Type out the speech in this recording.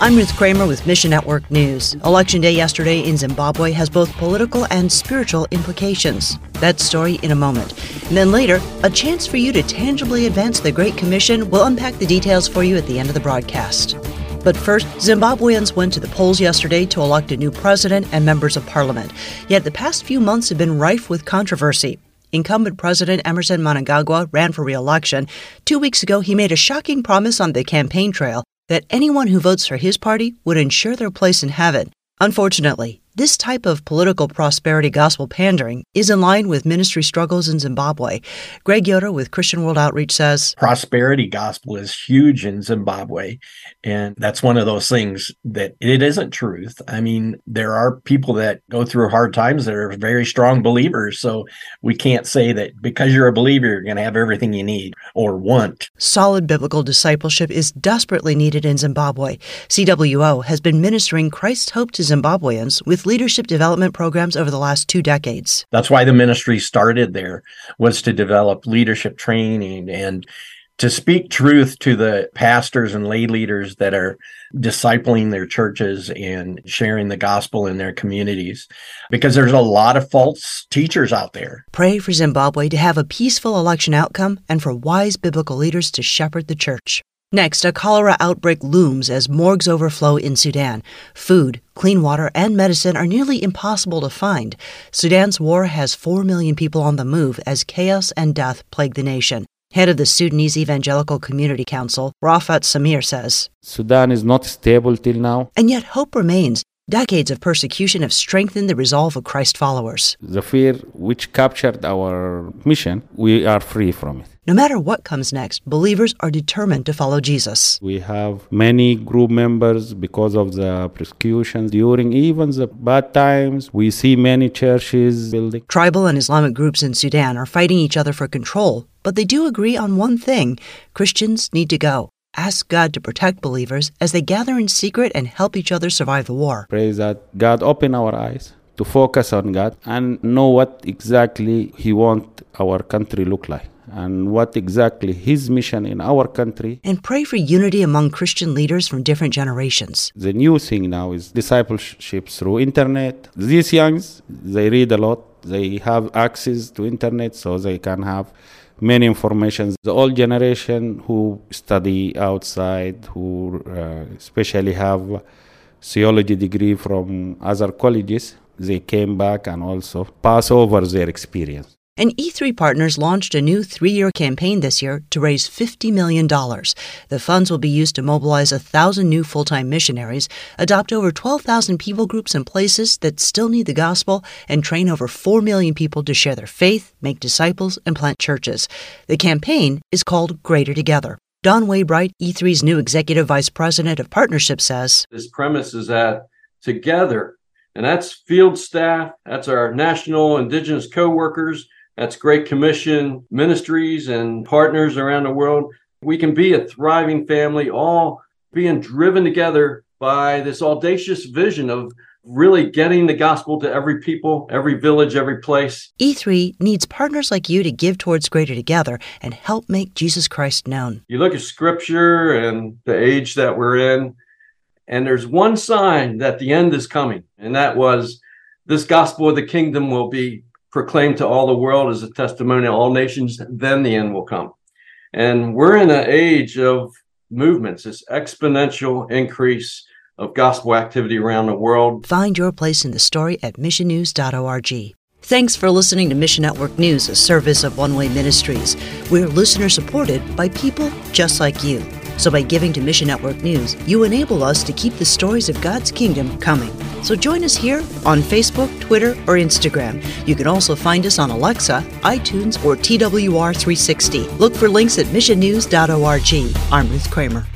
I'm Ruth Kramer with Mission Network News. Election day yesterday in Zimbabwe has both political and spiritual implications. That story in a moment. And then later, a chance for you to tangibly advance the Great Commission. We'll unpack the details for you at the end of the broadcast. But first, Zimbabweans went to the polls yesterday to elect a new president and members of parliament. Yet the past few months have been rife with controversy. Incumbent President Emmerson Mnangagwa ran for re-election. Two weeks ago, he made a shocking promise on the campaign trail that anyone who votes for his party would ensure their place in heaven. Unfortunately, this type of political prosperity gospel pandering is in line with ministry struggles in Zimbabwe. Greg Yoder with Christian World Outreach says prosperity gospel is huge in Zimbabwe. And that's one of those things that it isn't truth. I mean, there are people that go through hard times that are very strong believers. So we can't say that because you're a believer, you're going to have everything you need or want. Solid biblical discipleship is desperately needed in Zimbabwe. CWO has been ministering Christ's hope to Zimbabweans with leadership development programs over the last two decades. That's why the ministry started there was to develop leadership training and to speak truth to the pastors and lay leaders that are discipling their churches and sharing the gospel in their communities because there's a lot of false teachers out there. Pray for Zimbabwe to have a peaceful election outcome and for wise biblical leaders to shepherd the church. Next, a cholera outbreak looms as morgues overflow in Sudan. Food, clean water, and medicine are nearly impossible to find. Sudan's war has 4 million people on the move as chaos and death plague the nation. Head of the Sudanese Evangelical Community Council, Rafat Samir says Sudan is not stable till now. And yet hope remains. Decades of persecution have strengthened the resolve of Christ followers. The fear which captured our mission, we are free from it. No matter what comes next, believers are determined to follow Jesus. We have many group members because of the persecutions during even the bad times. We see many churches building. Tribal and Islamic groups in Sudan are fighting each other for control, but they do agree on one thing Christians need to go ask God to protect believers as they gather in secret and help each other survive the war. Pray that God open our eyes to focus on God and know what exactly He want our country look like and what exactly his mission in our country. And pray for unity among Christian leaders from different generations. The new thing now is discipleship through internet. These youngs, they read a lot. They have access to internet so they can have many informations. The old generation who study outside, who uh, especially have theology degree from other colleges, they came back and also pass over their experience. And E3 Partners launched a new three year campaign this year to raise $50 million. The funds will be used to mobilize 1,000 new full time missionaries, adopt over 12,000 people groups and places that still need the gospel, and train over 4 million people to share their faith, make disciples, and plant churches. The campaign is called Greater Together. Don Waybright, E3's new executive vice president of partnership, says This premise is that together, and that's field staff, that's our national indigenous co workers that's Great Commission ministries and partners around the world. We can be a thriving family, all being driven together by this audacious vision of really getting the gospel to every people, every village, every place. E3 needs partners like you to give towards Greater Together and help make Jesus Christ known. You look at scripture and the age that we're in, and there's one sign that the end is coming, and that was this gospel of the kingdom will be proclaimed to all the world as a testimony all nations, then the end will come. And we're in an age of movements, this exponential increase of gospel activity around the world. Find your place in the story at missionnews.org. Thanks for listening to Mission Network News, a service of One Way Ministries. We're listener supported by people just like you. So by giving to Mission Network News, you enable us to keep the stories of God's kingdom coming. So join us here on Facebook, Twitter, or Instagram. You can also find us on Alexa, iTunes, or TWR360. Look for links at missionnews.org. I'm Ruth Kramer.